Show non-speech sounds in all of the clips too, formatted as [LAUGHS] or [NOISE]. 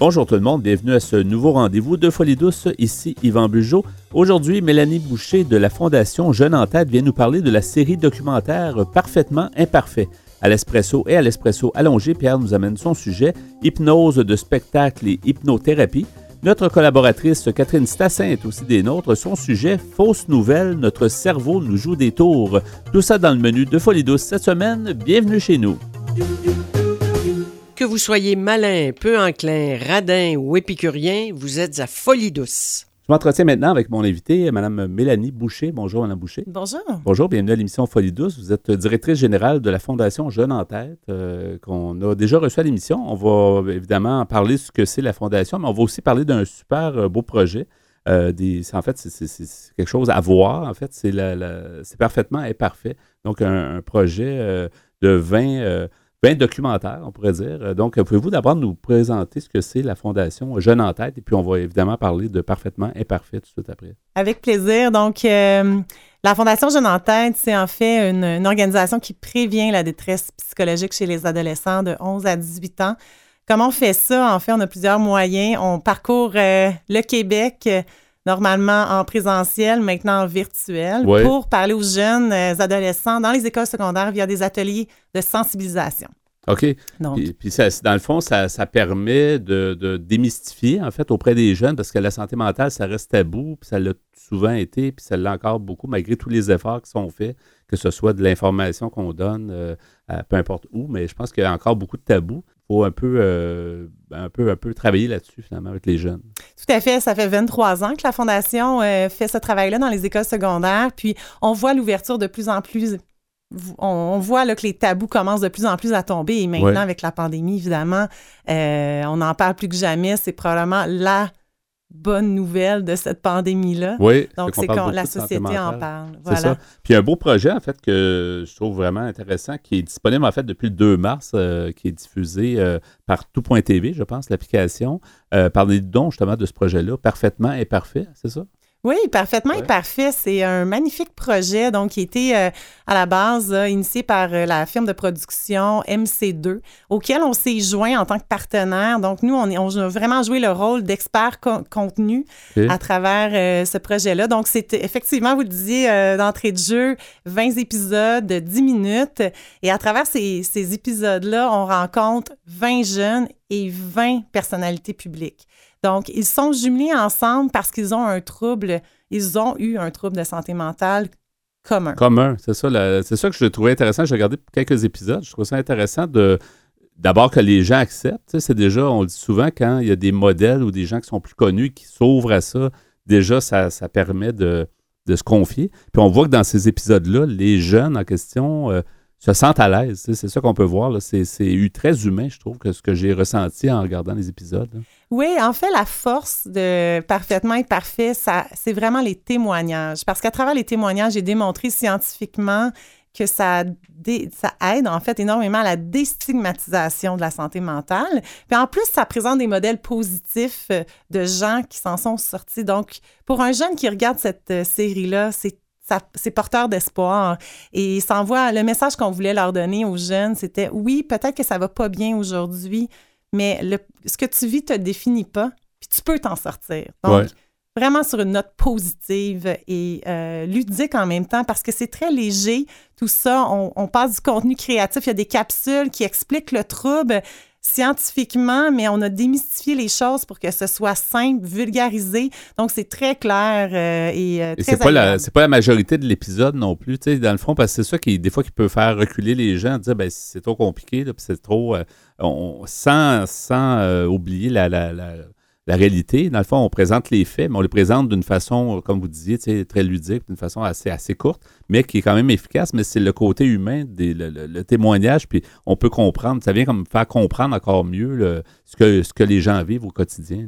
Bonjour tout le monde, bienvenue à ce nouveau rendez-vous de Folie douce. Ici Yvan Bugeaud. Aujourd'hui, Mélanie Boucher de la Fondation Jeune en tête vient nous parler de la série documentaire Parfaitement imparfait. À l'espresso et à l'espresso allongé, Pierre nous amène son sujet hypnose de spectacle et hypnothérapie. Notre collaboratrice Catherine Stassin est aussi des nôtres. Son sujet, fausse nouvelle, notre cerveau nous joue des tours. Tout ça dans le menu de Folie douce cette semaine. Bienvenue chez nous. Que vous soyez malin, peu enclin, radin ou épicurien, vous êtes à Folie douce. Je m'entretiens maintenant avec mon invité, Mme Mélanie Boucher. Bonjour, Mme Boucher. Bonjour. Bonjour, bienvenue à l'émission Folie douce. Vous êtes directrice générale de la Fondation Jeune en tête, euh, qu'on a déjà reçu à l'émission. On va évidemment parler de ce que c'est la Fondation, mais on va aussi parler d'un super euh, beau projet. Euh, des, en fait, c'est quelque chose à voir. En fait, c'est parfaitement imparfait. Donc, un, projet de 20 bien documentaire, on pourrait dire. Euh, donc, pouvez-vous d'abord nous présenter ce que c'est la Fondation Jeune en tête, et puis on va évidemment parler de Parfaitement Imparfait tout de suite après. Avec plaisir. Donc, euh, la Fondation Jeune en tête, c'est en fait une, organisation qui prévient la détresse psychologique chez les adolescents de 11 à 18 ans. Comment on fait ça? En fait, on a plusieurs moyens. On parcourt euh, le Québec normalement en présentiel, maintenant en virtuel, pour parler aux jeunes euh, adolescents dans les écoles secondaires via des ateliers de sensibilisation. OK. Donc, puis, ça, dans le fond, ça, permet de, démystifier, en fait, auprès des jeunes, parce que la santé mentale, ça reste tabou, puis ça l'a souvent été, puis ça l'a encore beaucoup, malgré tous les efforts qui sont faits, que ce soit de l'information qu'on donne, euh, peu importe où, mais je pense qu'il y a encore beaucoup de tabous faut un peu, euh, un peu, un peu travailler là-dessus, finalement, avec les jeunes. Tout à fait. Ça fait 23 ans que la Fondation euh, fait ce travail-là dans les écoles secondaires. Puis, on voit l'ouverture de plus en plus. On, voit là, que les tabous commencent de plus en plus à tomber. Et maintenant, avec la pandémie, évidemment, euh, on en parle plus que jamais. C'est probablement la bonne nouvelle de cette pandémie-là. Oui, donc c'est quand la société en parle. Voilà. Ça. Puis un beau projet, en fait, que je trouve vraiment intéressant, qui est disponible, en fait, depuis le 2 mars, euh, qui est diffusé euh, par tout.tv, je pense, l'application. Euh, parlez donc justement de ce projet-là, parfaitement et parfait, c'est ça? Oui, parfaitement et parfait. C'est un magnifique projet donc qui a été euh, à la base initié par euh, la firme de production MC2, auquel on s'est joint en tant que partenaire. Donc nous, on, est, on a vraiment joué le rôle d'expert contenu à travers euh, ce projet-là. Donc c'est effectivement, vous le disiez d'entrée de jeu, 20 épisodes de 10 minutes. Et à travers ces, ces épisodes-là, on rencontre 20 jeunes et 20 personnalités publiques. Donc, ils sont jumelés ensemble parce qu'ils ont un trouble, ils ont eu un trouble de santé mentale commun. Commun, c'est ça. C'est ça que je trouvais intéressant. J'ai regardé quelques épisodes. Je trouve ça intéressant de. D'abord que les gens acceptent. C'est déjà, on le dit souvent, quand il y a des modèles ou des gens qui sont plus connus qui s'ouvrent à ça, déjà, ça, permet de, se confier. Puis on voit que dans ces épisodes-là, les jeunes en question euh, se sentent à l'aise. C'est ça qu'on peut voir. C'est très humain, je trouve, que ce que j'ai ressenti en regardant les épisodes. Oui, en fait, la force de Parfaitement et Parfait, c'est vraiment les témoignages. Parce qu'à travers les témoignages, j'ai démontré scientifiquement que ça, ça aide en fait énormément à la déstigmatisation de la santé mentale. Puis en plus, ça présente des modèles positifs euh, de gens qui s'en sont sortis. Donc, pour un jeune qui regarde cette euh, série-là, c'est c'est porteur d'espoir. Et ça envoie le message qu'on voulait leur donner aux jeunes, c'était oui, peut-être que ça va pas bien aujourd'hui, mais le, ce que tu vis te définit pas, puis tu peux t'en sortir. Donc, vraiment sur une note positive et euh, ludique en même temps, parce que c'est très léger, tout ça. On, on passe du contenu créatif, il y a des capsules qui expliquent le trouble scientifiquement, mais on a démystifié les choses pour que ce soit simple, vulgarisé. Donc, c'est très clair euh, et, euh, c'est pas la c'est pas la majorité de l'épisode non plus, tu sais, dans le fond, parce que c'est ça qui des fois qui peut faire reculer les gens, dire ben c'est trop compliqué, c'est trop, euh, on, sans sans oublier la, la la réalité. Dans le fond, on présente les faits, mais on les présente d'une façon, comme vous disiez, très ludique, d'une façon assez, courte, mais qui est quand même efficace. Mais c'est le côté humain, le, témoignage, puis on peut comprendre. Ça vient comme faire comprendre encore mieux ce, que, ce que les gens vivent au quotidien.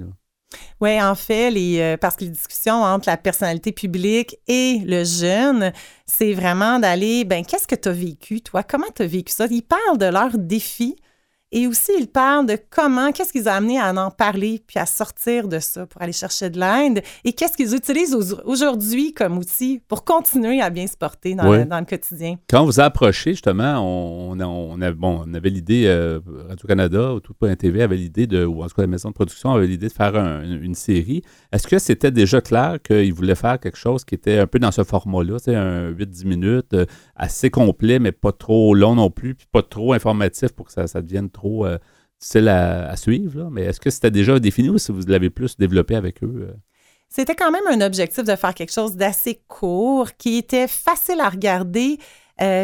Oui, en fait, les, euh, parce que les discussions entre la personnalité publique et le jeune, c'est vraiment d'aller, ben qu'est-ce que tu as vécu, toi? Comment tu as vécu ça? Ils parlent de leurs défis, Et aussi, il parle de comment, qu'est-ce qu'ils ont amené à en parler, puis à sortir de ça pour aller chercher de l'aide, et qu'est-ce qu'ils utilisent aujourd'hui comme outil pour continuer à bien se porter dans, le, dans le, quotidien. Quand vous approchez, justement, on, on, a, bon, on avait l'idée, euh, Radio-Canada ou Tout.tv avait l'idée de, ou en tout cas la maison de production avait l'idée de faire une série. Est-ce que c'était déjà clair qu'ils voulaient faire quelque chose qui était un peu dans ce format-là, c'est un 8-10 minutes, euh, assez complet, mais pas trop long non plus, puis pas trop informatif pour que ça, ça devienne trop euh, difficile à, suivre. Mais est-ce que c'était déjà défini ou si vous l'avez plus développé avec eux? Euh? C'était quand même un objectif de faire quelque chose d'assez court, qui était facile à regarder.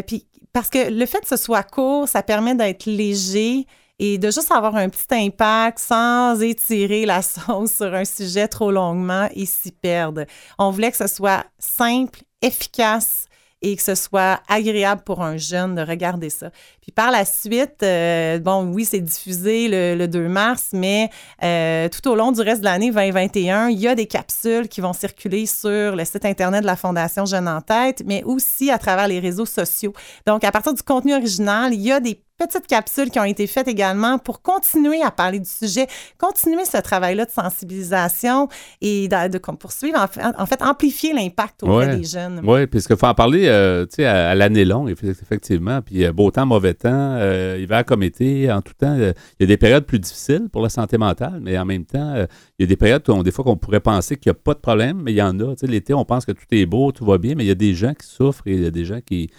puis parce que le fait que ce soit court, ça permet d'être léger et de juste avoir un petit impact sans étirer la [LAUGHS] sauce sur un sujet trop longuement et s'y perdre. On voulait que ce soit simple, efficace et que ce soit agréable pour un jeune de regarder ça. Puis par la suite, euh, bon, oui, c'est diffusé le, 2 mars, mais euh, tout au long du reste de l'année 2021, il y a des capsules qui vont circuler sur le site Internet de la Fondation Jeune en Tête, mais aussi à travers les réseaux sociaux. Donc, à partir du contenu original, il y a des petites capsules qui ont été faites également pour continuer à parler du sujet, continuer ce travail-là de sensibilisation et de, poursuivre, en fait, amplifier l'impact auprès des jeunes. Oui, puisqu'il faut en parler euh, à, l'année longue, effectivement. Puis beau temps, mauvais temps, euh, hiver comme été, en tout temps, euh, il y a des périodes plus difficiles pour la santé mentale, mais en même temps, il y a des périodes où des fois qu'on pourrait penser qu'il n'y a pas de problème, mais il y en a. L'été, on pense que tout est beau, tout va bien, mais il y a des gens qui souffrent et il y a des gens qui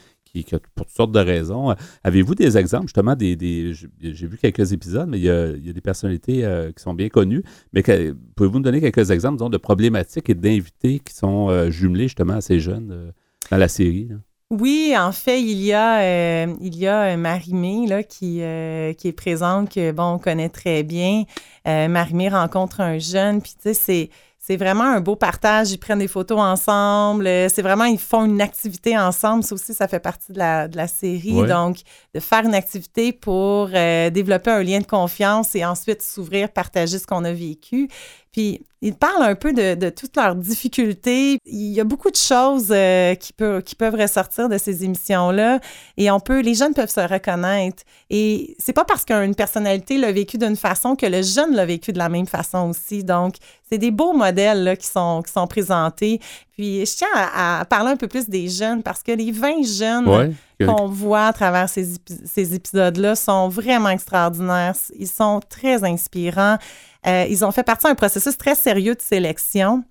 pour toutes sortes de raisons. Avez-vous des exemples, justement, des, j'ai vu quelques épisodes, mais il y a, des personnalités euh, qui sont bien connues, mais pouvez-vous nous donner quelques exemples, disons, de problématiques et d'invités qui sont euh, jumelés, justement, à ces jeunes euh, dans la série? Oui, en fait, il y a, il y a Marie-Mé là, qui, qui est présente, que bon, on connaît très bien. Marie-Mé rencontre un jeune, puis tu sais, c'est c'est vraiment un beau partage. Ils prennent des photos ensemble. Euh, c'est vraiment, ils font une activité ensemble. Ça aussi, ça fait partie de la, de la série. Donc, de faire une activité pour euh, développer un lien de confiance et ensuite s'ouvrir, partager ce qu'on a vécu. Puis, ils parlent un peu de, toutes leurs difficultés. Il y a beaucoup de choses euh, qui, qui peuvent ressortir de ces émissions-là. Et on peut, les jeunes peuvent se reconnaître. Et c'est pas parce qu'une personnalité l'a vécu d'une façon que le jeune l'a vécu de la même façon aussi. Donc, c'est des beaux modèles là, qui, sont, qui sont présentés. Puis, je tiens à, parler un peu plus des jeunes parce que les 20 jeunes qu'on voit à travers ces, ces épisodes-là sont vraiment extraordinaires. Ils sont très inspirants. Euh, ils ont fait partie d'un processus très sérieux de sélection.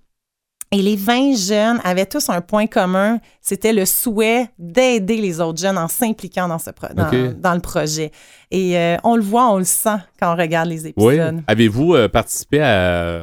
Et les 20 jeunes avaient tous un point commun, c'était le souhait d'aider les autres jeunes en s'impliquant dans, ce dans, le projet. Et euh, on le voit, on le sent quand on regarde les épisodes. Oui. Avez-vous euh, participé à,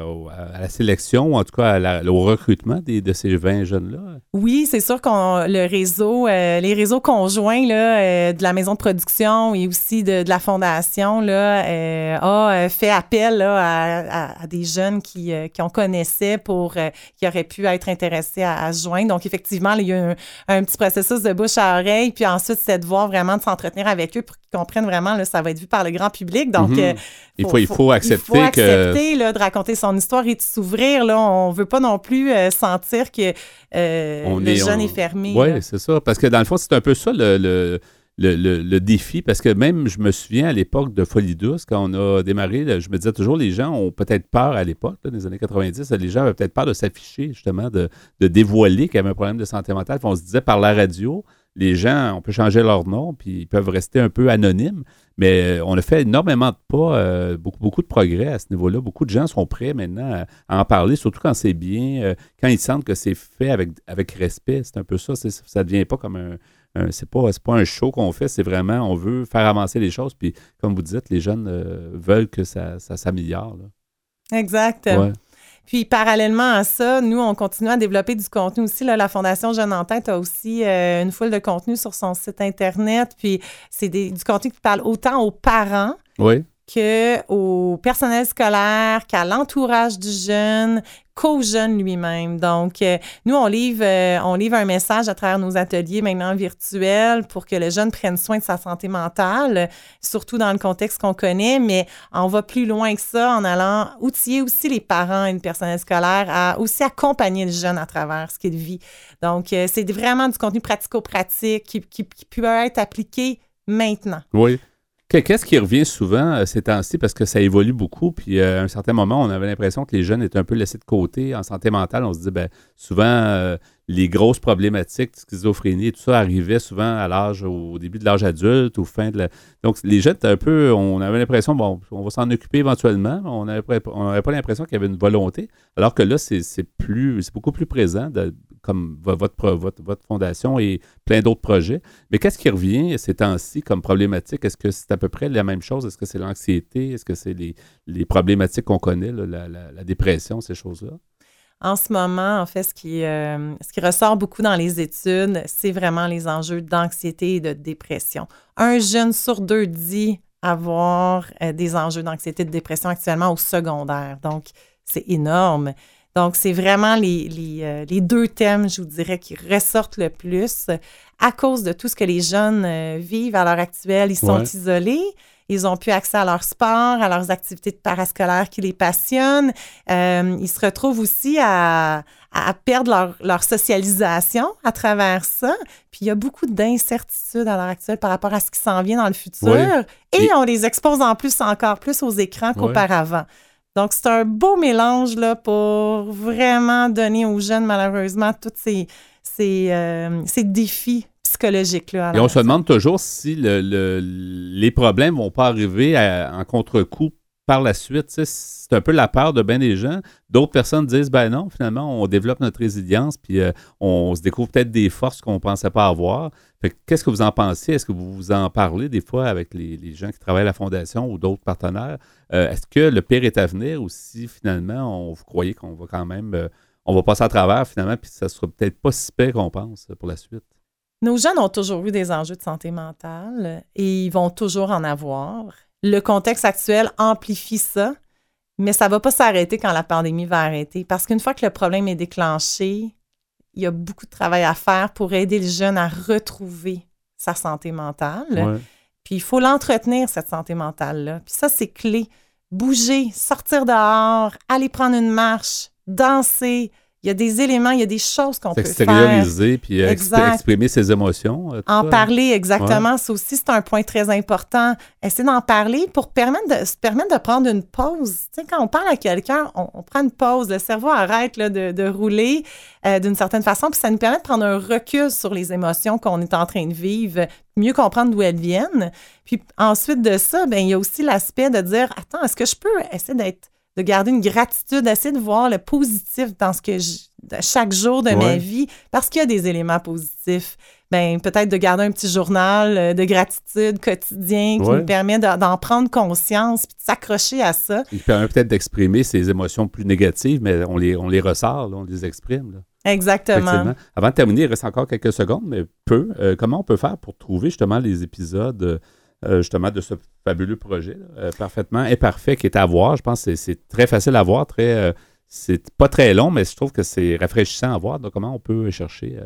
la sélection ou en tout cas au recrutement de ces 20 jeunes-là? Oui, c'est sûr qu'on le réseau, euh, les réseaux conjoints là, de la maison de production et aussi de, la fondation là, a fait appel à, des jeunes qui, qui on connaissait pour qui auraient pu être intéressés à, se joindre. Donc, effectivement, il y a un, un, petit processus de bouche à oreille. Puis ensuite, c'est de voir vraiment de s'entretenir avec eux pour qu'ils comprennent vraiment ça va être vu par le grand public. Donc, mhm. euh, il, faut, il, faut, accepter, il faut accepter là, de raconter son histoire et de s'ouvrir. Là, on veut pas non plus euh, sentir que euh, le jeune est fermé. Oui, c'est ça. Parce que dans le fond, c'est un peu ça le, le... Le, défi, parce que même, je me souviens à l'époque de Folie douce, quand on a démarré, je me disais toujours, les gens ont peut-être peur à l'époque, dans les années 90, les gens avaient peut-être peur de s'afficher, justement, de, de dévoiler qu'il y avait un problème de santé mentale. on se disait par la radio, les gens, on peut changer leur nom, puis ils peuvent rester un peu anonymes. Mais euh, on a fait énormément de pas, euh, beaucoup, beaucoup de progrès à ce niveau-là. Beaucoup de gens sont prêts maintenant à, en parler, surtout quand c'est bien, euh, quand ils sentent que c'est fait avec, avec respect. C'est un peu ça. Ça ne devient pas comme un. C'est pas, pas un show qu'on fait, c'est vraiment, on veut faire avancer les choses. Puis, comme vous dites, les jeunes veulent que ça, ça s'améliore. Exact. Puis parallèlement à ça, nous, on continue à développer du contenu aussi. Là, la Fondation Jeune en Tête a aussi euh, une foule de contenu sur son site Internet. Puis c'est du contenu qui parle autant aux parents oui qu'au personnel scolaire, qu'à l'entourage du jeune, qu'au jeune lui-même. Donc, euh, nous, on livre, euh, on livre un message à travers nos ateliers maintenant virtuels pour que le jeune prenne soin de sa santé mentale, surtout dans le contexte qu'on connaît, mais on va plus loin que ça en allant outiller aussi les parents et le personnel scolaire à aussi accompagner le jeune à travers ce qu'il vit. Donc, euh, c'est vraiment du contenu pratico-pratique qui, qui peut être appliqué maintenant. Oui. Qu'est-ce qui revient souvent euh, ces temps-ci? Parce que ça évolue beaucoup, puis euh, à un certain moment, on avait l'impression que les jeunes étaient un peu laissés de côté en santé mentale. On se dit, ben, souvent, euh, les grosses problématiques schizophrénie et tout ça arrivaient souvent à l'âge, au début de l'âge adulte, ou fin de la. Donc, les jeunes étaient un peu, on avait l'impression, bon, on va s'en occuper éventuellement. On n'avait pas l'impression qu'il y avait une volonté, alors que là, c'est plus, c'est beaucoup plus présent. De, comme votre, fondation et plein d'autres projets. Mais qu'est-ce qui revient ces temps-ci comme problématique? Est-ce que c'est à peu près la même chose? Est-ce que c'est l'anxiété? Est-ce que c'est les, problématiques qu'on connaît, la, dépression, ces choses-là? En ce moment, en fait, ce qui, euh, ce qui ressort beaucoup dans les études, c'est vraiment les enjeux d'anxiété et de dépression. Un jeune sur deux dit avoir euh, des enjeux d'anxiété et de dépression actuellement au secondaire. Donc, c'est énorme. Donc, c'est vraiment euh, les, deux thèmes, je vous dirais, qui ressortent le plus à cause de tout ce que les jeunes euh, vivent à l'heure actuelle. Ils sont isolés. Ils ont plus accès à leur sport, à leurs activités de parascolaires qui les passionnent. Euh, ils se retrouvent aussi à, perdre leur, socialisation à travers ça. Puis il y a beaucoup d'incertitudes à l'heure actuelle par rapport à ce qui s'en vient dans le futur. Et, on les expose en plus encore plus aux écrans qu'auparavant. Donc, c'est un beau mélange là, pour vraiment donner aux jeunes, malheureusement, tous ces, ces, euh, défis psychologiques-là. Et on se demande toujours si les problèmes ne vont pas arriver en contre-coup par la suite. C'est un peu la peur de bien des gens. D'autres personnes disent, ben non, finalement, on développe notre résilience, puis euh, on se découvre peut-être des forces qu'on ne pensait pas avoir. Qu'est-ce que vous en pensez? Est-ce que vous vous en parlez des fois avec les, gens qui travaillent à la Fondation ou d'autres partenaires? Euh, est-ce que le pire est à venir ou si finalement, on, vous croyez qu'on va quand même, euh, on va passer à travers finalement, puis ça ne sera peut-être pas si pire qu'on pense pour la suite? Nos jeunes ont toujours eu des enjeux de santé mentale et ils vont toujours en avoir. Le contexte actuel amplifie ça, mais ça ne va pas s'arrêter quand la pandémie va arrêter. Parce qu'une fois que le problème est déclenché, il y a beaucoup de travail à faire pour aider le jeune à retrouver sa santé mentale. Puis il faut l'entretenir, cette santé mentale-là. Puis ça, c'est clé. Bouger, sortir dehors, aller prendre une marche, danser, il y a des éléments, il y a des choses qu'on peut faire. Extérioriser puis exprimer ses émotions. Euh, en parler, exactement. Ça aussi, c'est un point très important. Essayer d'en parler pour permettre de, se permettre de prendre une pause. Tu sais, quand on parle à quelqu'un, on, prend une pause. Le cerveau arrête là, de, de, rouler euh, d'une certaine façon. Puis ça nous permet de prendre un recul sur les émotions qu'on est en train de vivre, mieux comprendre d'où elles viennent. Puis ensuite de ça, ben il y a aussi l'aspect de dire, attends, est-ce que je peux essayer d'être de garder une gratitude, d'essayer de voir le positif dans ce que je, chaque jour de ma vie, parce qu'il y a des éléments positifs. Ben, peut-être de garder un petit journal euh, de gratitude quotidien qui nous permet d'en prendre conscience puis de s'accrocher à ça. Il permet peut-être d'exprimer ses émotions plus négatives, mais on les, on les ressort, on les exprime. Exactement. Avant de terminer, il reste encore quelques secondes, mais peu. Euh, comment on peut faire pour trouver justement les épisodes euh, justement de ce fabuleux projet, euh, parfaitement imparfait qui est à voir. Je pense que c'est très facile à voir, très, euh, c'est pas très long, mais je trouve que c'est rafraîchissant à voir. Donc, comment on peut chercher?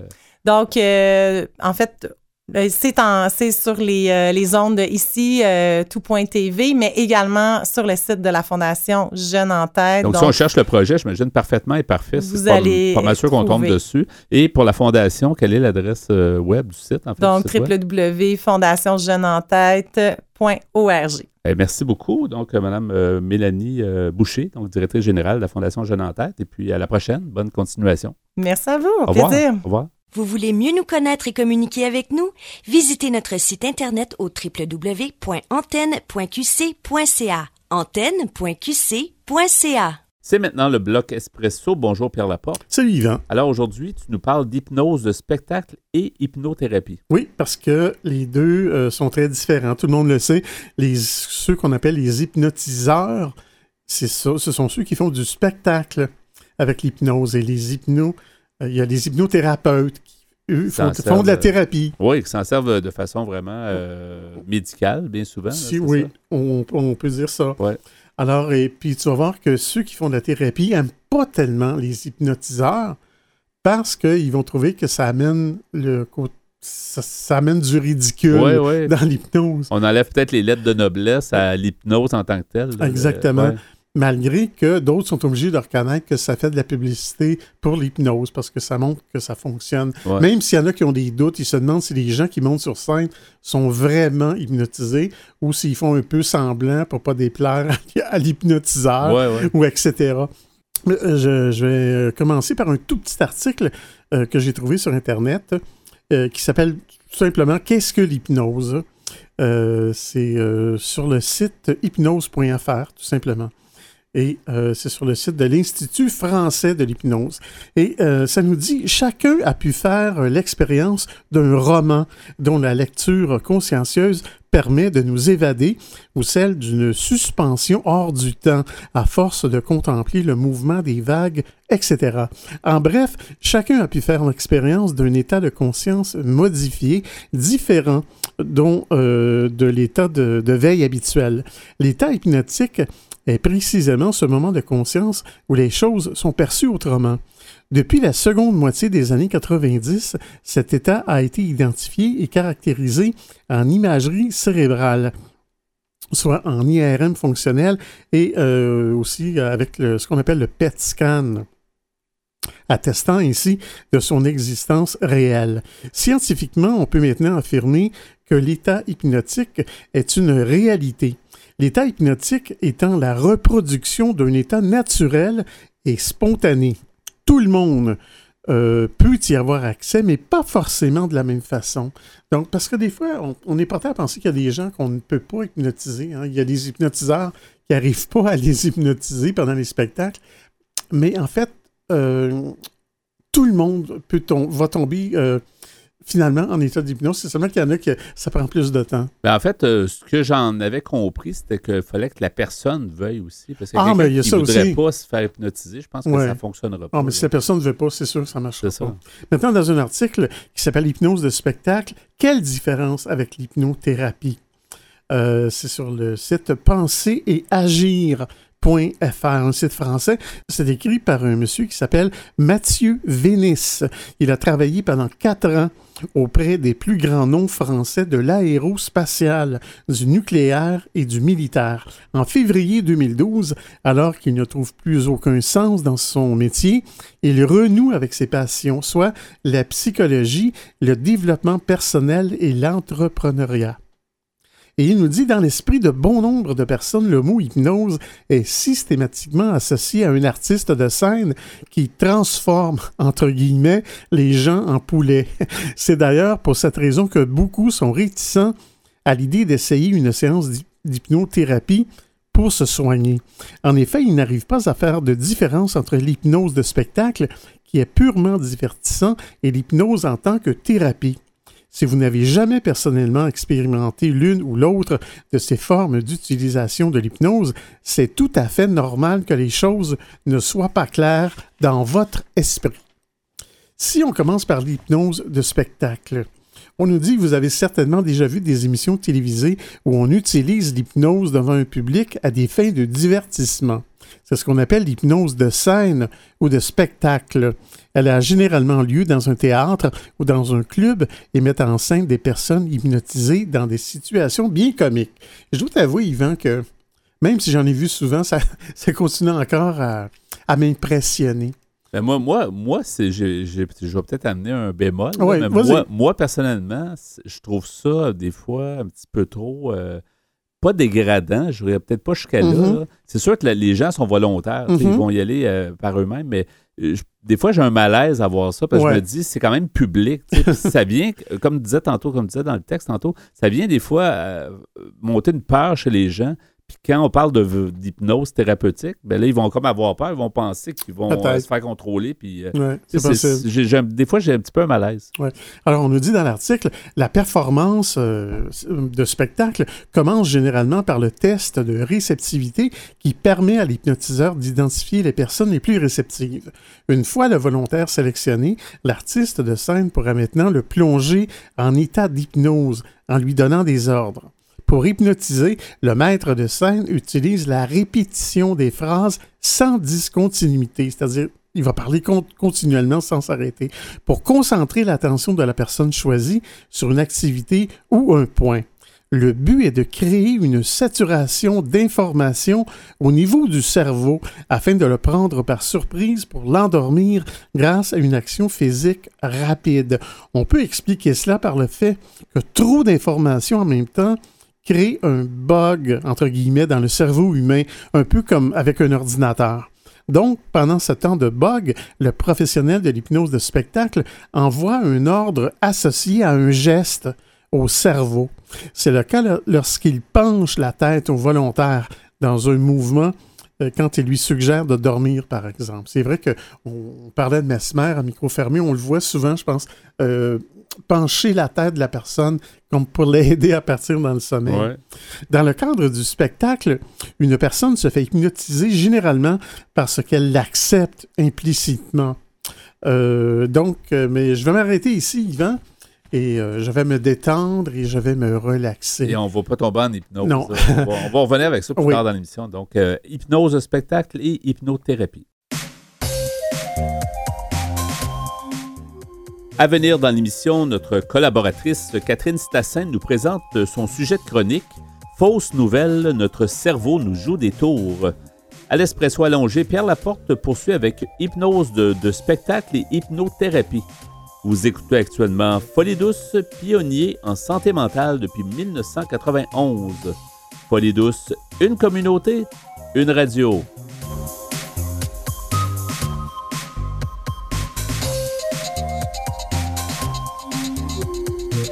Donc, en fait, ben, c'est sur les, euh, les ondes ici, euh, tout.tv, mais également sur le site de la Fondation Jeunes en tête. Donc, si on cherche le projet, je m'imagine parfaitement et parfait. Vous allez pas, mal sûr qu'on tombe dessus. Et pour la Fondation, quelle est l'adresse euh, web du site? En fait, Donc, www.fondationsjeunesentête.org. Eh, merci beaucoup. Donc, Mme Mélanie Boucher, donc directrice générale de la Fondation Jeunes en Tête. Et puis, à la prochaine. Bonne continuation. Merci à vous. Au, plaisir. Au revoir. Vous voulez mieux nous connaître et communiquer avec nous? Visitez notre site internet au www.antenne.qc.ca. Antenne.qc.ca. C'est maintenant le bloc Espresso. Bonjour Pierre Laporte. Salut Yvan. Alors aujourd'hui, tu nous parles d'hypnose de spectacle et hypnothérapie. Oui, parce que les deux euh, sont très différents. Tout le monde le sait. Les, ceux qu'on appelle les hypnotiseurs, c'est ça, ce sont ceux qui font du spectacle avec l'hypnose et les hypnos euh, il y a les hypnothérapeutes qui, eux, font, de la thérapie. Oui, qui s'en servent de façon vraiment euh, médicale, bien souvent. Si, oui, on, peut dire ça. Ouais. Alors, et puis tu vas voir que ceux qui font de la thérapie n'aiment pas tellement les hypnotiseurs parce qu'ils vont trouver que ça amène le ça, amène du ridicule dans l'hypnose. On enlève peut-être les lettres de noblesse à l'hypnose en tant que telle. Exactement. Malgré que d'autres sont obligés de reconnaître que ça fait de la publicité pour l'hypnose parce que ça montre que ça fonctionne. Ouais. Même s'il y en a qui ont des doutes, ils se demandent si les gens qui montent sur scène sont vraiment hypnotisés ou s'ils font un peu semblant pour pas déplaire à l'hypnotiseur Ouais, ouais. ou etc. Euh, Je, je vais euh, commencer par un tout petit article euh, que j'ai trouvé sur Internet euh, qui s'appelle tout simplement Qu'est-ce que l'hypnose Euh, C'est sur le site hypnose.fr, tout simplement. Et euh, c'est sur le site de l'Institut français de l'hypnose. Et euh, ça nous dit chacun a pu faire euh, l'expérience d'un roman dont la lecture consciencieuse permet de nous évader ou celle d'une suspension hors du temps à force de contempler le mouvement des vagues, etc. En bref, chacun a pu faire l'expérience d'un état de conscience modifié, différent dont de l'état de, de veille habituel. L'état hypnotique est précisément ce moment de conscience où les choses sont perçues autrement. Depuis la seconde moitié des années 90, cet état a été identifié et caractérisé en imagerie cérébrale soit en IRM fonctionnel et euh, aussi avec ce qu'on appelle le PET scan attestant ainsi de son existence réelle. Scientifiquement, on peut maintenant affirmer que l'état hypnotique est une réalité. L'état hypnotique étant la reproduction d'un état naturel et spontané. Tout le monde euh, peut y avoir accès, mais pas forcément de la même façon. Donc, parce que des fois, on, est porté à penser qu'il y a des gens qu'on ne peut pas hypnotiser. hein. Il y a des hypnotiseurs qui n'arrivent pas à les hypnotiser pendant les spectacles. Mais en fait, euh, tout le monde peut va tomber euh, finalement en état d'hypnose. C'est seulement qu'il y en a que ça prend plus de temps. Ben, en fait, euh, ce que j'en avais compris, c'était qu'il fallait que la personne veuille aussi. Parce que Ah, mais il y a ça voudrait aussi. pas se faire hypnotiser, je pense que Ouais. ça ne fonctionnera pas. Ah, mais si la personne ne veut pas, c'est sûr que ça ne marchera C'est ça. pas. Maintenant, dans un article qui s'appelle Hypnose de spectacle, quelle différence avec l'hypnothérapie? Euh, c'est sur le site penser et agir. .fr, un site français. C'est écrit par un monsieur qui s'appelle Mathieu Vénis. Il a travaillé pendant quatre ans auprès des plus grands noms français de l'aérospatial, du nucléaire et du militaire. En février 2012, alors qu'il ne trouve plus aucun sens dans son métier, il renoue avec ses passions, soit la psychologie, le développement personnel et l'entrepreneuriat. Et il nous dit, dans l'esprit de bon nombre de personnes, le mot hypnose est systématiquement associé à un artiste de scène qui transforme, entre guillemets, les gens en poulets. [LAUGHS] C'est d'ailleurs pour cette raison que beaucoup sont réticents à l'idée d'essayer une séance d'hy- d'hypnothérapie pour se soigner. En effet, ils n'arrivent pas à faire de différence entre l'hypnose de spectacle, qui est purement divertissant, et l'hypnose en tant que thérapie. Si vous n'avez jamais personnellement expérimenté l'une ou l'autre de ces formes d'utilisation de l'hypnose, c'est tout à fait normal que les choses ne soient pas claires dans votre esprit. Si on commence par l'hypnose de spectacle, on nous dit que vous avez certainement déjà vu des émissions télévisées où on utilise l'hypnose devant un public à des fins de divertissement. C'est ce qu'on appelle l'hypnose de scène ou de spectacle. Elle a généralement lieu dans un théâtre ou dans un club et met en scène des personnes hypnotisées dans des situations bien comiques. Je dois t'avouer, Yvan, que même si j'en ai vu souvent, ça, [LAUGHS] continue encore à m'impressionner. Ben, moi, moi, moi c'est, j'ai- j'ai- je vais peut-être amener un bémol. là, Ouais, mais moi, moi, personnellement, je trouve ça des fois un petit peu trop. euh, pas dégradant, je n'irais peut-être pas jusqu'à là, Mhm. là. C'est sûr que la- les gens sont volontaires. Ils vont y aller euh, par eux-mêmes, mais euh, je- des fois, j'ai un malaise à voir ça parce que je me dis, c'est quand même public. ça vient, comme disait tantôt, comme disait dans le texte tantôt, ça vient des fois euh, monter une peur chez les gens. Puis quand on parle de, d'hypnose thérapeutique, ben là, ils vont comme avoir peur, ils vont penser qu'ils vont euh, se faire contrôler. Puis, euh, Ouais, tu sais, c'est des fois, j'ai un petit peu un malaise. Alors, on nous dit dans l'article, la performance euh, de spectacle commence généralement par le test de réceptivité qui permet à l'hypnotiseur d'identifier les personnes les plus réceptives. Une fois le volontaire sélectionné, l'artiste de scène pourra maintenant le plonger en état d'hypnose en lui donnant des ordres. Pour hypnotiser, le maître de scène utilise la répétition des phrases sans discontinuité, c'est-à-dire il va parler con- continuellement sans s'arrêter pour concentrer l'attention de la personne choisie sur une activité ou un point. Le but est de créer une saturation d'informations au niveau du cerveau afin de le prendre par surprise pour l'endormir grâce à une action physique rapide. On peut expliquer cela par le fait que trop d'informations en même temps crée un bug, entre guillemets, dans le cerveau humain, un peu comme avec un ordinateur. Donc, pendant ce temps de bug, le professionnel de l'hypnose de spectacle envoie un ordre associé à un geste au cerveau. C'est le cas lorsqu'il penche la tête au volontaire dans un mouvement euh, quand il lui suggère de dormir, par exemple. C'est vrai qu'on parlait de Mesmer à micro fermé, on le voit souvent, je pense, euh, pencher la tête de la personne comme pour l'aider à partir dans le sommeil. Dans le cadre du spectacle, une personne se fait hypnotiser généralement parce qu'elle l'accepte implicitement. Euh, donc, euh, mais je vais m'arrêter ici, Yvan. Et euh, je vais me détendre et je vais me relaxer. Et on ne va pas tomber en hypnose. Non. on, va, revenir avec ça plus tard dans l'émission. Donc, hypnose spectacle et hypnothérapie. À venir dans l'émission, notre collaboratrice Catherine Stassin nous présente son sujet de chronique Fausse nouvelle, notre cerveau nous joue des tours. À l'espresso allongé, Pierre Laporte poursuit avec hypnose de, spectacle et hypnothérapie. Vous écoutez actuellement Folie douce, pionnier en santé mentale depuis 1991. Folie douce, une communauté, une radio.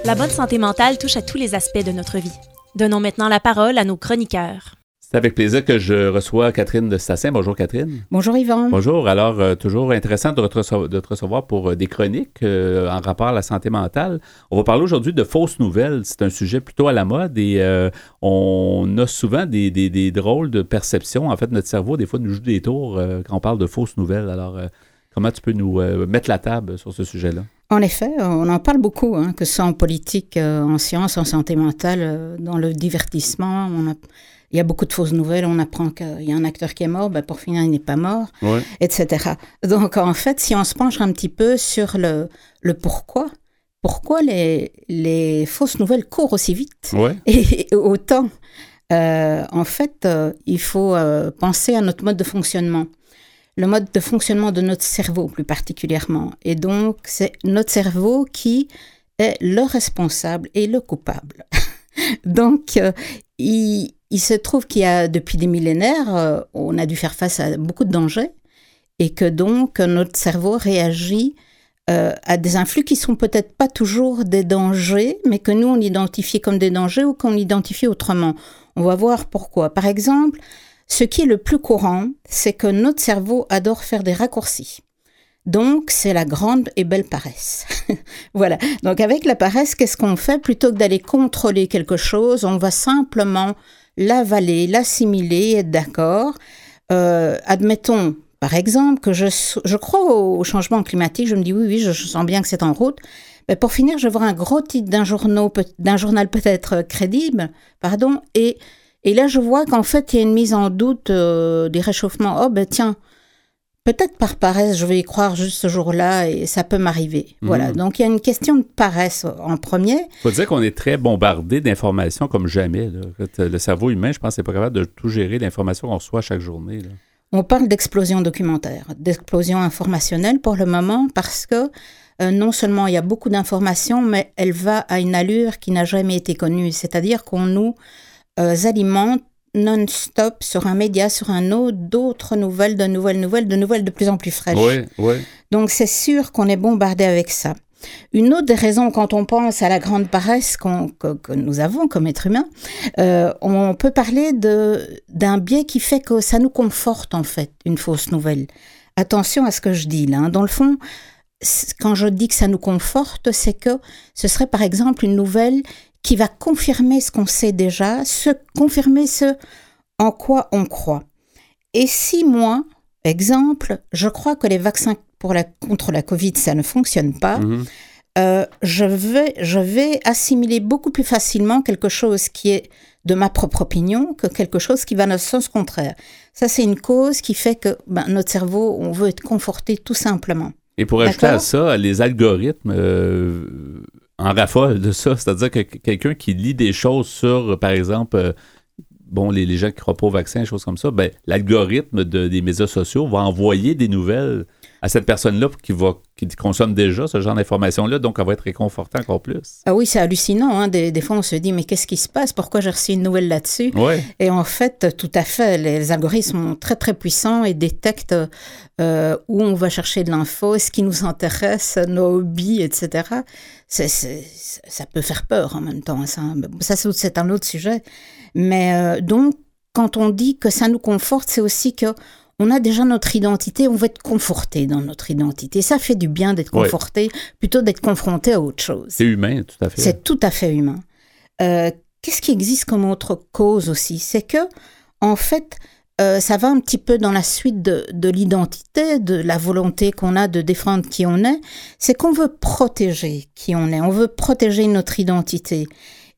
La bonne santé mentale touche à tous les aspects de notre vie. Donnons maintenant la parole à nos chroniqueurs. C'est avec plaisir que je reçois Catherine de Stassin. Bonjour Catherine. Bonjour Yvan. Bonjour. Alors, euh, toujours intéressant de, te recevoir pour euh, des chroniques euh, en rapport à la santé mentale. On va parler aujourd'hui de fausses nouvelles. C'est un sujet plutôt à la mode et on a souvent des, des, drôles de perceptions. En fait, notre cerveau, des fois, nous joue des tours quand on parle de fausses nouvelles. Alors, comment tu peux nous mettre la table sur ce sujet-là? En effet, on en parle beaucoup, hein, que ce soit en politique, euh, en sciences, en santé mentale, euh, dans le divertissement. il y a beaucoup de fausses nouvelles. On apprend qu'il y a un acteur qui est mort, ben pour finir, il n'est pas mort, etc. Donc, en fait, si on se penche un petit peu sur le, le pourquoi, pourquoi les, les fausses nouvelles courent aussi vite [LAUGHS] et, autant, euh, en fait, il faut penser à notre mode de fonctionnement le mode de fonctionnement de notre cerveau plus particulièrement. Et donc, c'est notre cerveau qui est le responsable et le coupable. [LAUGHS] donc, euh, il, se trouve qu'il y a depuis des millénaires, euh, on a dû faire face à beaucoup de dangers et que donc notre cerveau réagit euh, à des influx qui sont peut-être pas toujours des dangers, mais que nous on identifie comme des dangers ou qu'on identifie autrement. On va voir pourquoi. Par exemple, ce qui est le plus courant, c'est que notre cerveau adore faire des raccourcis. Donc, c'est la grande et belle paresse. [LAUGHS] voilà. Donc, avec la paresse, qu'est-ce qu'on fait? Plutôt que d'aller contrôler quelque chose, on va simplement l'avaler, l'assimiler, être d'accord. Euh, admettons, par exemple, que je, je crois au changement climatique. Je me dis, oui, oui, je, sens bien que c'est en route. Mais pour finir, je vois un gros titre d'un journal peut-être crédible, pardon, et et là, je vois qu'en fait, il y a une mise en doute euh, des réchauffements. Oh, ben tiens, peut-être par paresse, je vais y croire juste ce jour-là et ça peut m'arriver. Mhm. Voilà. Donc, il y a une question de paresse en premier. Il faut dire qu'on est très bombardé d'informations comme jamais. Le cerveau humain, je pense, n'est pas capable de tout gérer l'information qu'on reçoit chaque journée. On parle d'explosion documentaire, d'explosion informationnelle pour le moment parce que euh, non seulement il y a beaucoup d'informations, mais elle va à une allure qui n'a jamais été connue. C'est-à-dire qu'on nous alimentent non-stop sur un média, sur un autre, d'autres nouvelles, de nouvelles nouvelles, de nouvelles de plus en plus fraîches. Donc c'est sûr qu'on est bombardé avec ça. Une autre des raisons, quand on pense à la grande paresse que, nous avons comme être humain, euh, on peut parler d'un biais qui fait que ça nous conforte en fait, une fausse nouvelle. Attention à ce que je dis là. Hein. Dans le fond, quand je dis que ça nous conforte, c'est que ce serait par exemple une nouvelle qui va confirmer ce qu'on sait déjà, confirmer ce en quoi on croit. Et si moi, exemple, je crois que les vaccins pour la, contre la Covid, ça ne fonctionne pas, mhm. euh, je, vais, je vais assimiler beaucoup plus facilement quelque chose qui est de ma propre opinion que quelque chose qui va dans le sens contraire. Ça, c'est une cause qui fait que ben, notre cerveau, on veut être conforté tout simplement. Et pour ajouter à ça, les algorithmes euh, en raffole de ça. C'est-à-dire que quelqu'un qui lit des choses sur, par exemple, euh, bon, les, les gens qui croient pas au vaccin, choses comme ça, ben, l'algorithme de- des médias sociaux va envoyer des nouvelles à cette personne-là qui, va, qui consomme déjà ce genre d'informations-là, donc elle va être réconfortée encore plus. Ah oui, c'est hallucinant. hein. Des, des fois, on se dit, mais qu'est-ce qui se passe? Pourquoi j'ai reçu une nouvelle là-dessus? Oui, Et en fait, tout à fait, les algorithmes sont très très puissants et détectent euh, où on va chercher de l'info, ce qui nous intéresse, nos hobbies, etc. Ça peut faire peur en même temps. Ça, ça c'est un autre sujet. Mais euh, donc, quand on dit que ça nous conforte, c'est aussi que on a déjà notre identité, on veut être conforté dans notre identité. Ça fait du bien d'être Ouais. conforté plutôt d'être confronté à autre chose. c'est humain, tout à fait. C'est tout à fait humain. Euh, Qu'est-ce qui existe comme autre cause aussi? C'est que, en fait, euh, ça va un petit peu dans la suite de, de l'identité, de la volonté qu'on a de défendre qui on est. C'est qu'on veut protéger qui on est. On veut protéger notre identité.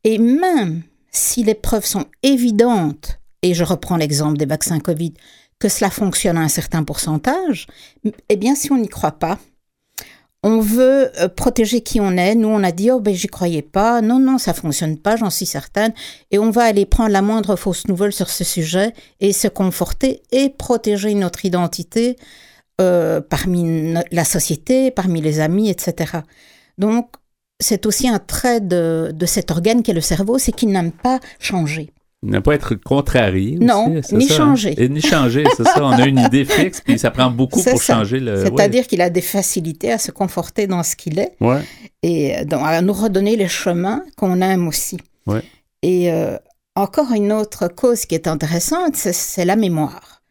Et même si les preuves sont évidentes, et je reprends l'exemple des vaccins Covid, que cela fonctionne à un certain pourcentage, eh bien, si on n'y croit pas, on veut euh, protéger qui on est. Nous, on a dit, oh, ben, j'y croyais pas. Non, non, ça fonctionne pas, j'en suis certaine. Et on va aller prendre la moindre fausse nouvelle sur ce sujet et se conforter et protéger notre identité euh, parmi la société, parmi les amis, etc. Donc, c'est aussi un trait de, de cet organe qui est le cerveau, c'est qu'il n'aime pas changer. Ne pas être contrarié. Non, ni ça, hein? changer. Et ni changer, c'est ça. On a une idée fixe, puis ça prend beaucoup pour ça. changer le. C'est-à-dire qu'il a des facilités à se conforter dans ce qu'il est. Ouais. Et donc, à nous redonner les chemins qu'on aime aussi. Ouais. Et euh, encore une autre cause qui est intéressante, c'est- c'est la mémoire.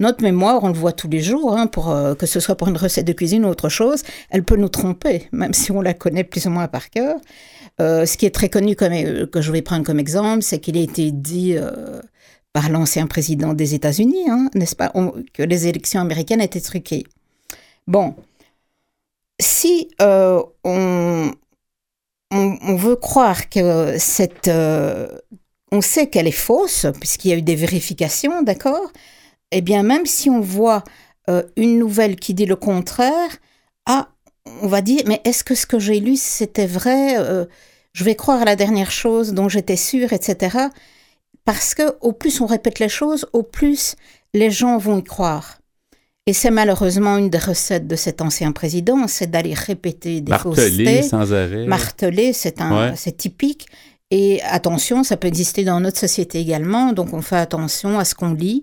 Notre mémoire, on le voit tous les jours, hein, pour, euh, que ce soit pour une recette de cuisine ou autre chose, elle peut nous tromper, même si on la connaît plus ou moins par cœur. Euh, ce qui est très connu, comme, euh, que je vais prendre comme exemple, c'est qu'il a été dit euh, par l'ancien président des États-Unis, hein, n'est-ce pas, que les élections américaines étaient truquées. Bon, si on, veut croire que cette... on sait qu'elle est fausse, puisqu'il y a eu des vérifications, d'accord Eh bien, même si on voit une nouvelle qui dit le contraire, ah, on va dire, mais est-ce que ce que j'ai lu, c'était vrai Je vais croire à la dernière chose dont j'étais sûre, etc. Parce que au plus on répète les choses, au plus les gens vont y croire. Et c'est malheureusement une des recettes de cet ancien président, c'est d'aller répéter des Marteler faussetés. sans arrêt. Marteler, c'est un, Ouais. c'est typique. Et attention, ça peut exister dans notre société également. Donc on fait attention à ce qu'on lit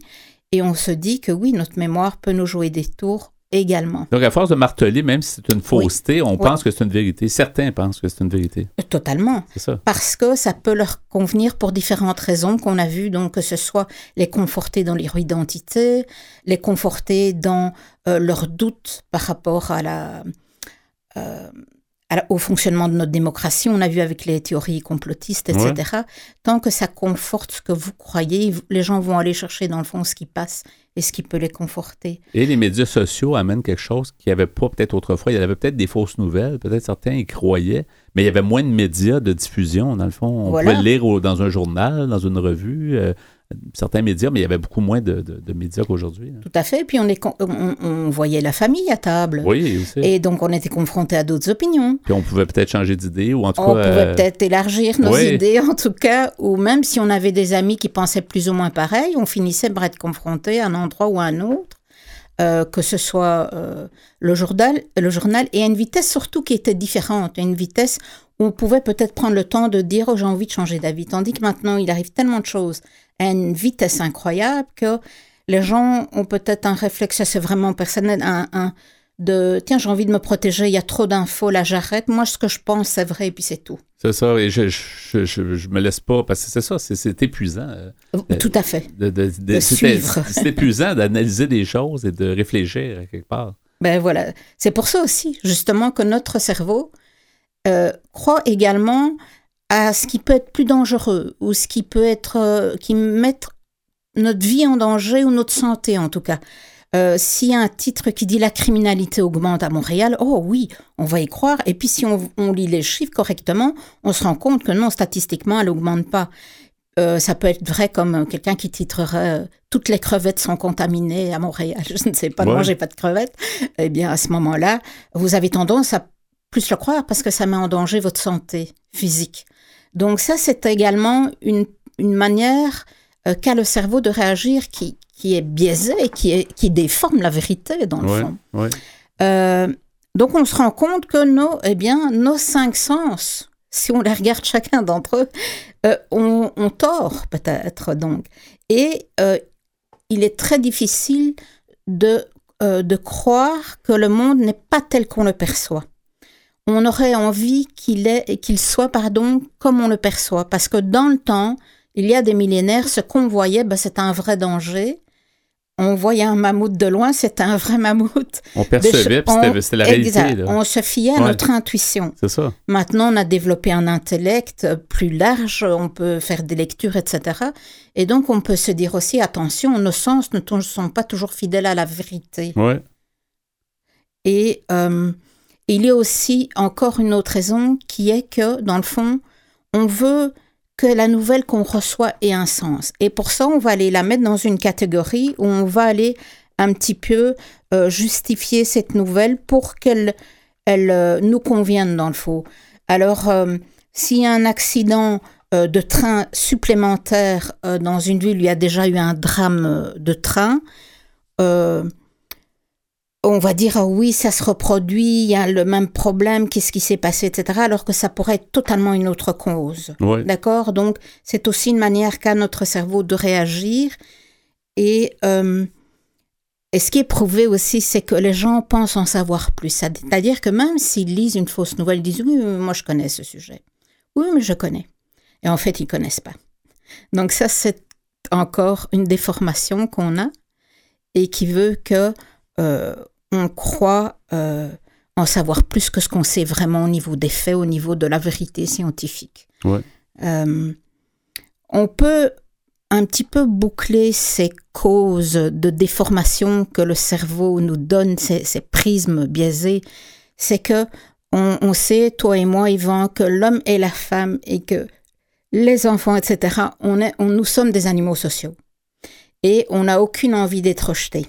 et on se dit que oui, notre mémoire peut nous jouer des tours également. Donc, à force de marteler, même si c'est une fausseté, on pense que c'est une vérité. Certains pensent que c'est une vérité. Totalement. C'est ça. Parce que ça peut leur convenir pour différentes raisons qu'on a vues, donc que ce soit les conforter dans leur identité, les conforter dans euh, leurs doutes par rapport à la, euh, à la- au fonctionnement de notre démocratie. On a vu avec les théories complotistes, etc. Tant que ça conforte ce que vous croyez, les gens vont aller chercher dans le fond ce qui passe et ce qui peut les conforter. Et les médias sociaux amènent quelque chose qu'il n'y avait pas peut-être autrefois. Il y avait peut-être des fausses nouvelles, peut-être certains y croyaient, mais il y avait moins de médias de diffusion, dans le fond. On Voilà. pouvait le lire au- dans un journal, dans une revue, euh, certains médias, mais il y avait beaucoup moins de, de- de médias qu'aujourd'hui. hein. Tout à fait. Puis on, est, on, on voyait la famille à table. Oui, aussi. Et donc on était confronté à d'autres opinions. Puis on pouvait peut-être changer d'idée, ou en tout On cas... pouvait euh, peut-être élargir nos oui. idées, en tout cas, ou même si on avait des amis qui pensaient plus ou moins pareil, on finissait par être confronté à un endroit ou à un autre, euh, que ce soit euh, le, journal, le journal, et à une vitesse surtout qui était différente, une vitesse où on pouvait peut-être prendre le temps de dire oh, j'ai envie de changer d'avis, tandis que maintenant il arrive tellement de choses à une vitesse incroyable que les gens ont peut-être un réflexe, c'est vraiment personnel, un, un- de tiens j'ai envie de me protéger, il y a trop d'infos, là j'arrête, moi ce que je pense c'est vrai et puis c'est tout. C'est ça, et je, je, je, je me laisse pas, parce que c'est ça, c'est- c'est épuisant. euh, Tout à fait. De, de- de- De c'était- suivre. [LAUGHS] C'est épuisant d'analyser des choses et de réfléchir à quelque part. Ben voilà, c'est pour ça aussi, justement, que notre cerveau euh, croit également à ce qui peut être plus dangereux ou ce qui peut être, euh, qui mettre notre vie en danger ou notre santé en tout cas. Euh, S'il y a un titre qui dit la criminalité augmente à Montréal, oh oui, on va y croire. Et puis si on, on lit les chiffres correctement, on se rend compte que non, statistiquement, elle n'augmente pas. Euh, ça peut être vrai comme quelqu'un qui titrerait euh, toutes les crevettes sont contaminées à Montréal. [LAUGHS] Je ne sais pas, ne Ouais. mangez pas de crevettes. Eh bien, à ce moment-là, vous avez tendance à plus le croire parce que ça met en danger votre santé physique. Donc ça, c'est également une, une manière euh, qu'a le cerveau de réagir qui, qui est biaisée, qui, est, qui déforme la vérité dans le Ouais, fond. ouais. Euh, donc on se rend compte que nos, eh bien, nos cinq sens, si on les regarde chacun d'entre eux, euh, ont, tort peut-être donc. Et il est très difficile de, de croire que le monde n'est pas tel qu'on le perçoit. On aurait envie qu'il soit pardon comme on le perçoit parce que dans le temps, il y a des millénaires, ce qu'on voyait, ben, c'était un vrai danger. On voyait un mammouth de loin, c'était un vrai mammouth. On percevait, c'était- la réalité. exact. là. On se fiait à Ouais. notre intuition. C'est ça. Maintenant, on a développé un intellect plus large, on peut faire des lectures, etc. Et donc, on peut se dire aussi, attention, nos sens ne sont pas toujours fidèles à la vérité. Ouais. Et euh, il y a aussi encore une autre raison qui est que, dans le fond, on veut que la nouvelle qu'on reçoit ait un sens. Et pour ça, on va aller la mettre dans une catégorie où on va aller un petit peu euh, justifier cette nouvelle pour qu'elle elle, euh, nous convienne dans le fond. Alors, euh, s'il y a un accident euh, de train supplémentaire dans une ville il y a déjà eu un drame de train, on va dire ah oui, ça se reproduit, il y a le même problème, qu'est-ce qui s'est passé, etc. Alors que ça pourrait être totalement une autre cause. Ouais. D'accord? Donc, c'est aussi une manière qu'a notre cerveau de réagir. Et, euh, et ce qui est prouvé aussi, c'est que les gens pensent en savoir plus. C'est-à-dire que même s'ils lisent une fausse nouvelle, ils disent Oui, moi je connais ce sujet. Oui, mais je connais. Et en fait, ils connaissent pas. Donc, ça, c'est encore une déformation qu'on a et qui veut que on croit euh, en savoir plus que ce qu'on sait vraiment au niveau des faits, au niveau de la vérité scientifique. Ouais. Euh, on peut un petit peu boucler ces causes de déformation que le cerveau nous donne, ces, ces prismes biaisés. C'est que on, on sait, toi et moi, Yvan, que l'homme et la femme et que les enfants, etc., on est, on, nous sommes des animaux sociaux. Et on n'a aucune envie d'être rejeté.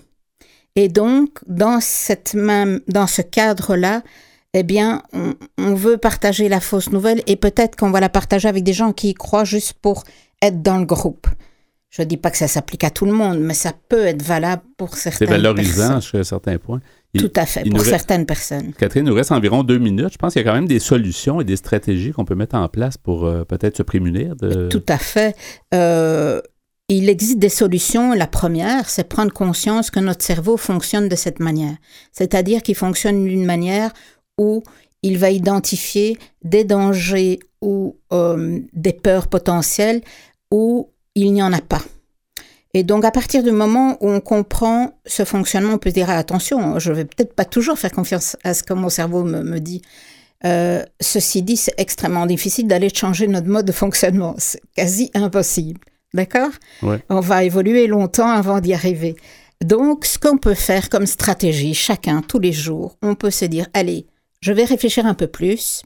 Et donc, dans, cette même, dans ce cadre-là, eh bien, on, on veut partager la fausse nouvelle et peut-être qu'on va la partager avec des gens qui y croient juste pour être dans le groupe. Je ne dis pas que ça s'applique à tout le monde, mais ça peut être valable pour C'est certaines valorisant personnes. jusqu'à un certain point. Il- Tout à fait, pour reste- certaines personnes. Catherine, il nous reste environ deux minutes. Je pense qu'il y a quand même des solutions et des stratégies qu'on peut mettre en place pour euh, peut-être se prémunir de. Tout à fait. Euh, il existe des solutions. La première, c'est prendre conscience que notre cerveau fonctionne de cette manière. C'est-à-dire qu'il fonctionne d'une manière où il va identifier des dangers ou euh, des peurs potentielles où il n'y en a pas. Et donc, à partir du moment où on comprend ce fonctionnement, on peut dire ah, attention, je vais peut-être pas toujours faire confiance à ce que mon cerveau me, me dit. Euh, ceci dit, c'est extrêmement difficile d'aller changer notre mode de fonctionnement. C'est quasi impossible. D'accord? Ouais. On va évoluer longtemps avant d'y arriver. Donc, ce qu'on peut faire comme stratégie, chacun, tous les jours, on peut se dire, allez, je vais réfléchir un peu plus,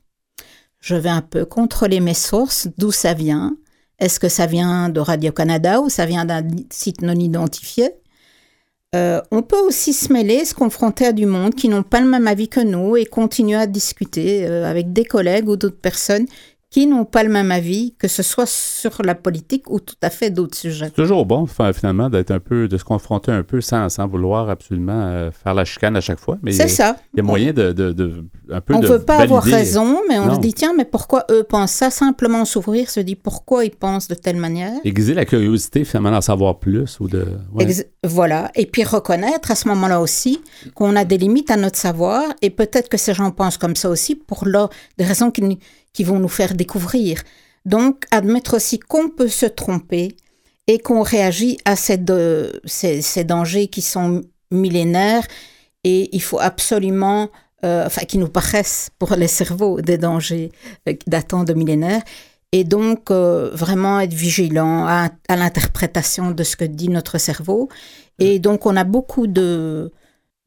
je vais un peu contrôler mes sources, d'où ça vient. Est-ce que ça vient de Radio-Canada ou ça vient d'un site non identifié? Euh, On peut aussi se mêler, se confronter à du monde qui n'ont pas le même avis que nous et continuer à discuter euh, avec des collègues ou d'autres personnes qui n'ont pas le même avis, que ce soit sur la politique ou tout à fait d'autres sujets. C'est toujours bon, fin- finalement, d'être un peu, de se confronter un peu sans, sans vouloir absolument euh, faire la chicane à chaque fois. Mais C'est ça. il y a moyen de, de, de- un peu On ne veut pas avoir raison, mais on Non. se dit, tiens, mais pourquoi eux pensent ça? Simplement s'ouvrir, se dit pourquoi ils pensent de telle manière. Aiguiser la curiosité, finalement, d'en savoir plus ou de. ouais. Voilà. Et puis reconnaître à ce moment-là aussi qu'on a des limites à notre savoir et peut-être que ces gens pensent comme ça aussi pour là, des raisons qui, qui vont nous faire découvrir. Donc, admettre aussi qu'on peut se tromper et qu'on réagit à ces, de- ces, ces dangers qui sont millénaires et il faut absolument, euh, enfin, qui nous paraissent pour les cerveaux des dangers euh, datant de millénaires. Et donc, euh, vraiment être vigilant à, à l'interprétation de ce que dit notre cerveau. Et donc, on a beaucoup de,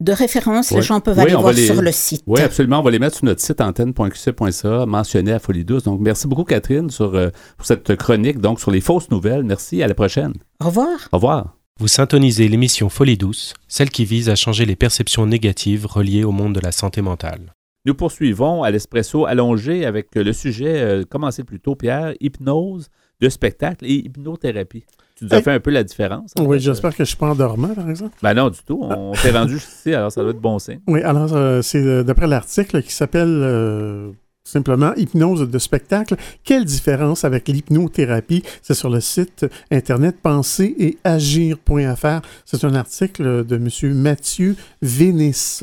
de références. Oui. Les gens peuvent Oui, aller voir les- sur le site. Oui, absolument. On va les mettre sur notre site antenne.qc.ca, mentionné à Folie Douce. Donc, merci beaucoup, Catherine, sur, euh, pour cette chronique donc sur les fausses nouvelles. Merci. À la prochaine. Au revoir. Au revoir. Vous syntonisez l'émission Folie douce, celle qui vise à changer les perceptions négatives reliées au monde de la santé mentale. Nous poursuivons à l'espresso allongé avec le sujet, euh, commencé plus tôt, Pierre, hypnose de spectacle et hypnothérapie. Tu nous as fait un peu la différence. en Oui, j'espère que je ne suis pas endormant, par exemple. Ben non, du tout. On s'est rendu [LAUGHS] ici, alors ça doit être bon signe. Oui, alors euh, c'est euh, d'après l'article qui s'appelle euh, simplement Hypnose de spectacle. Quelle différence avec l'hypnothérapie? C'est sur le site internet penser et agir.fr. C'est un article de M. Mathieu Vénis.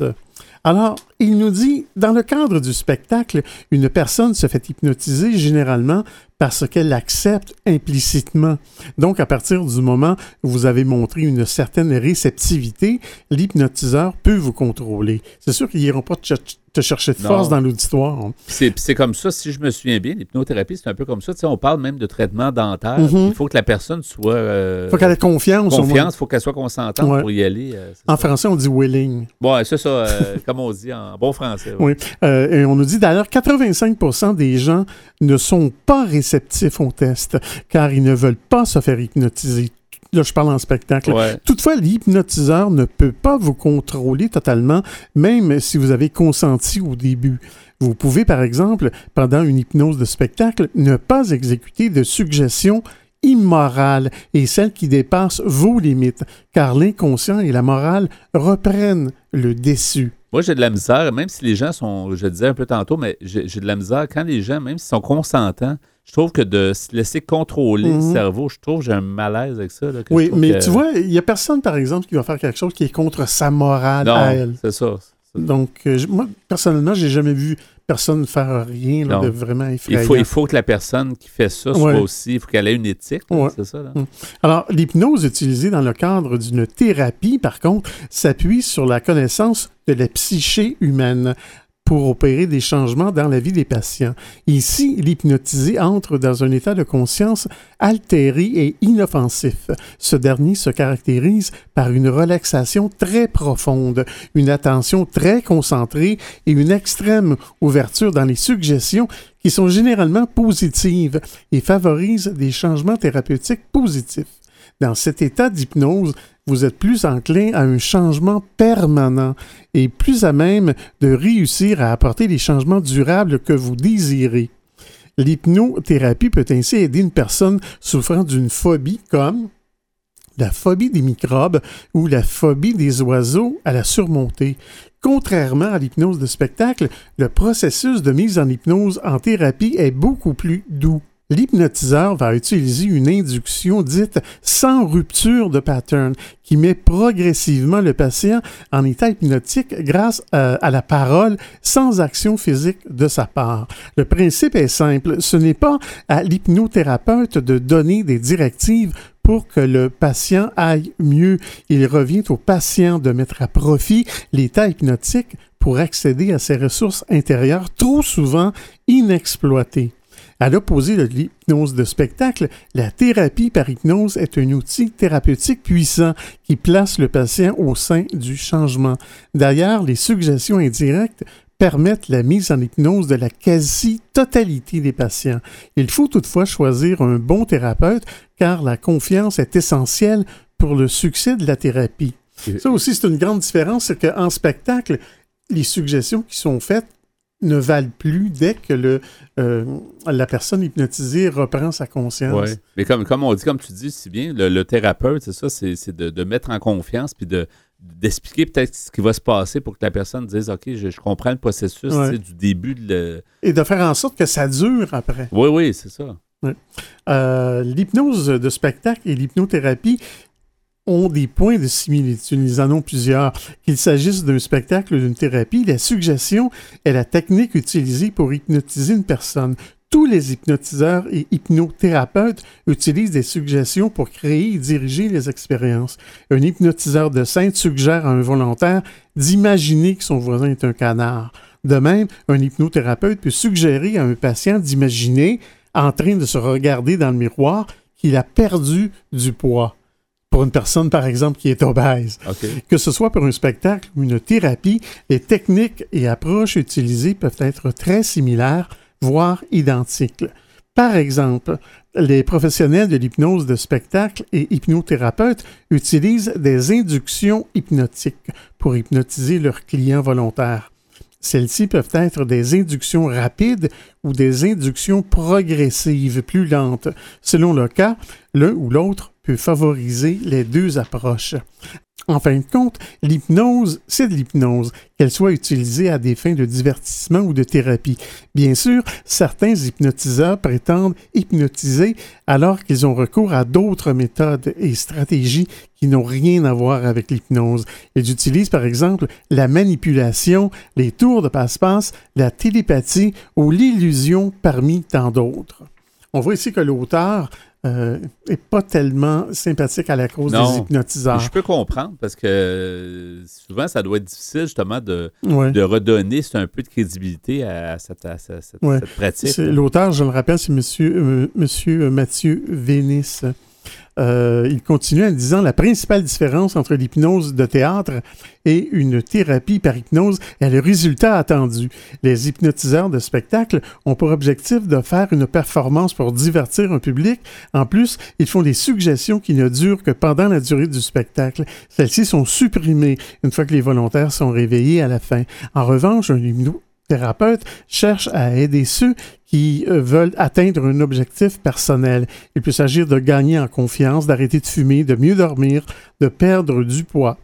Alors, il nous dit, dans le cadre du spectacle, une personne se fait hypnotiser généralement parce qu'elle l'accepte implicitement. Donc, à partir du moment où vous avez montré une certaine réceptivité, l'hypnotiseur peut vous contrôler. C'est sûr qu'ils n'iront pas te, ch- te chercher de Non. force dans l'auditoire. C'est comme ça, si je me souviens bien, l'hypnothérapie, c'est un peu comme ça. Tu sais, on parle même de traitement dentaire. Mhm. Il faut que la personne soit. euh, Il faut qu'elle ait confiance. confiance, il faut qu'elle soit consentante Ouais. pour y aller. euh, En ça. français, on dit willing. Bon, c'est ça, euh, [LAUGHS] comme on dit en bon français. ouais. Oui. Euh, et on nous dit d'ailleurs 85% des gens ne sont pas réceptifs au test car ils ne veulent pas se faire hypnotiser. Là, je parle en spectacle. Ouais. Toutefois, l'hypnotiseur ne peut pas vous contrôler totalement, même si vous avez consenti au début. Vous pouvez, par exemple, pendant une hypnose de spectacle, ne pas exécuter de suggestions immorales et celles qui dépassent vos limites, car l'inconscient et la morale reprennent le déçu. Moi, j'ai de la misère, même si les gens sont, je le disais un peu tantôt, mais j'ai j'ai de la misère quand les gens, même s'ils sont consentants, je trouve que de se laisser contrôler Mhm. le cerveau, je trouve que j'ai un malaise avec ça. là, que je Oui, mais que- tu vois, il n'y a personne, par exemple, qui va faire quelque chose qui est contre sa morale à elle. Non, c'est ça. Donc, euh, moi, personnellement, j'ai jamais vu personne faire rien là, de vraiment Il effrayant. faut, il faut que la personne qui fait ça soit Ouais. aussi, il faut qu'elle ait une éthique, Ouais. c'est ça. Là. Alors, l'hypnose utilisée dans le cadre d'une thérapie, par contre, s'appuie sur la connaissance de la psyché humaine pour opérer des changements dans la vie des patients. Ici, l'hypnotisé entre dans un état de conscience altéré et inoffensif. Ce dernier se caractérise par une relaxation très profonde, une attention très concentrée et une extrême ouverture dans les suggestions qui sont généralement positives et favorisent des changements thérapeutiques positifs. Dans cet état d'hypnose, vous êtes plus enclin à un changement permanent et plus à même de réussir à apporter les changements durables que vous désirez. L'hypnothérapie peut ainsi aider une personne souffrant d'une phobie comme la phobie des microbes ou la phobie des oiseaux à la surmonter. Contrairement à l'hypnose de spectacle, le processus de mise en hypnose en thérapie est beaucoup plus doux. L'hypnotiseur va utiliser une induction dite sans rupture de pattern qui met progressivement le patient en état hypnotique grâce à, à la parole sans action physique de sa part. Le principe est simple, ce n'est pas à l'hypnothérapeute de donner des directives pour que le patient aille mieux. Il revient au patient de mettre à profit l'état hypnotique pour accéder à ses ressources intérieures trop souvent inexploitées. À l'opposé de l'hypnose de spectacle, la thérapie par hypnose est un outil thérapeutique puissant qui place le patient au sein du changement. D'ailleurs, les suggestions indirectes permettent la mise en hypnose de la quasi-totalité des patients. Il faut toutefois choisir un bon thérapeute car la confiance est essentielle pour le succès de la thérapie. Ça aussi, c'est une grande différence, c'est qu'en spectacle, les suggestions qui sont faites ne valent plus dès que le, euh, la personne hypnotisée reprend sa conscience. Ouais. Mais comme, comme on dit, comme tu dis si bien, le, le thérapeute, c'est ça, c'est c'est de, de mettre en confiance puis de d'expliquer peut-être ce qui va se passer pour que la personne dise OK, je, je comprends le processus Ouais. tu sais, du début de le... Et de faire en sorte que ça dure après. Oui, oui, c'est ça. Euh, L'hypnose de spectacle et l'hypnothérapie ont des points de similitude. Ils en ont plusieurs. Qu'il s'agisse d'un spectacle ou d'une thérapie, la suggestion est la technique utilisée pour hypnotiser une personne. Tous les hypnotiseurs et hypnothérapeutes utilisent des suggestions pour créer et diriger les expériences. Un hypnotiseur de scène suggère à un volontaire d'imaginer que son voisin est un canard. De même, un hypnothérapeute peut suggérer à un patient d'imaginer, en train de se regarder dans le miroir, qu'il a perdu du poids. Pour une personne, par exemple, qui est obèse. Que ce soit pour un spectacle ou une thérapie, les techniques et approches utilisées peuvent être très similaires, voire identiques. Par exemple, les professionnels de l'hypnose de spectacle et hypnothérapeutes utilisent des inductions hypnotiques pour hypnotiser leurs clients volontaires. Celles-ci peuvent être des inductions rapides ou des inductions progressives, plus lentes. Selon le cas, l'un ou l'autre peut favoriser les deux approches. En fin de compte, l'hypnose, c'est de l'hypnose, qu'elle soit utilisée à des fins de divertissement ou de thérapie. Bien sûr, certains hypnotiseurs prétendent hypnotiser alors qu'ils ont recours à d'autres méthodes et stratégies qui n'ont rien à voir avec l'hypnose. Ils utilisent par exemple la manipulation, les tours de passe-passe, la télépathie ou l'illusion parmi tant d'autres. On voit ici que l'auteur n'est euh, pas tellement sympathique à la cause des hypnotiseurs. Je peux comprendre parce que souvent, ça doit être difficile justement de, de redonner un peu de crédibilité à cette, pratique. L'auteur, je le rappelle, c'est monsieur, euh, monsieur Mathieu Vénis. Euh, il continue en disant la principale différence entre l'hypnose de théâtre et une thérapie par hypnose est le résultat attendu. Les hypnotiseurs de spectacle ont pour objectif de faire une performance pour divertir un public. En plus, ils font des suggestions qui ne durent que pendant la durée du spectacle. Celles-ci sont supprimées une fois que les volontaires sont réveillés à la fin. En revanche, un hypnothérapeute cherche à aider ceux qui euh, veulent atteindre un objectif personnel. Il peut s'agir de gagner en confiance, d'arrêter de fumer, de mieux dormir, de perdre du poids.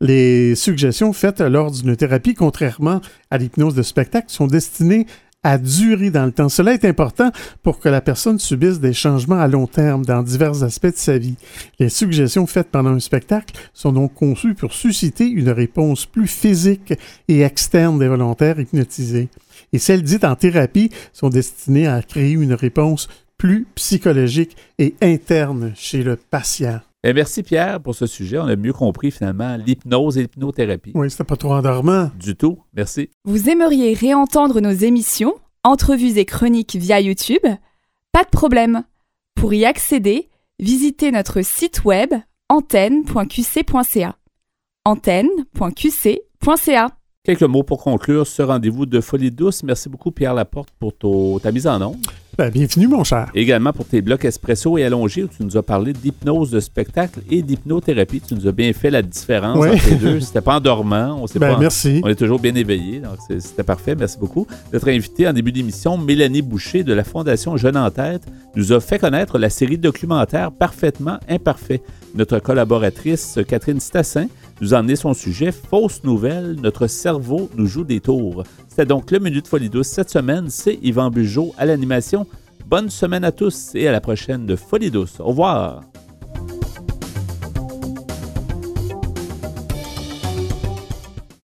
Les suggestions faites lors d'une thérapie, contrairement à l'hypnose de spectacle, sont destinées à durer dans le temps. Cela est important pour que la personne subisse des changements à long terme dans divers aspects de sa vie. Les suggestions faites pendant un spectacle sont donc conçues pour susciter une réponse plus physique et externe des volontaires hypnotisés et celles dites en thérapie sont destinées à créer une réponse plus psychologique et interne chez le patient. Et eh, merci Pierre pour ce sujet. On a mieux compris finalement l'hypnose et l'hypnothérapie. Oui, c'était pas trop endormant. Du tout. Merci. Vous aimeriez réentendre nos émissions, entrevues et chroniques via YouTube? Pas de problème. Pour y accéder, visitez notre site web antenne.qc.ca. antenne.qc.ca. Quelques mots pour conclure ce rendez-vous de Folie douce. Merci beaucoup, Pierre Laporte, pour ta mise en onde. Ben, bienvenue, mon cher. Également pour tes blocs espresso et allongés où tu nous as parlé d'hypnose de spectacle et d'hypnothérapie. Tu nous as bien fait la différence entre les deux. [LAUGHS] C'était pas endormant. On ben, pas, merci. On est toujours bien éveillé. Donc, c'était parfait. Merci beaucoup. Notre invité en début d'émission, Mélanie Boucher de la Fondation Jeune en Tête, nous a fait connaître la série documentaire Parfaitement Imparfait. Notre collaboratrice, Catherine Stassin, nous a emmené son sujet Fausse nouvelle, notre cerveau nous joue des tours. C'était donc le Minute Folie douce cette semaine. C'est Yvan Bugeaud à l'animation. Bonne semaine à tous et à la prochaine de Folie douce. Au revoir.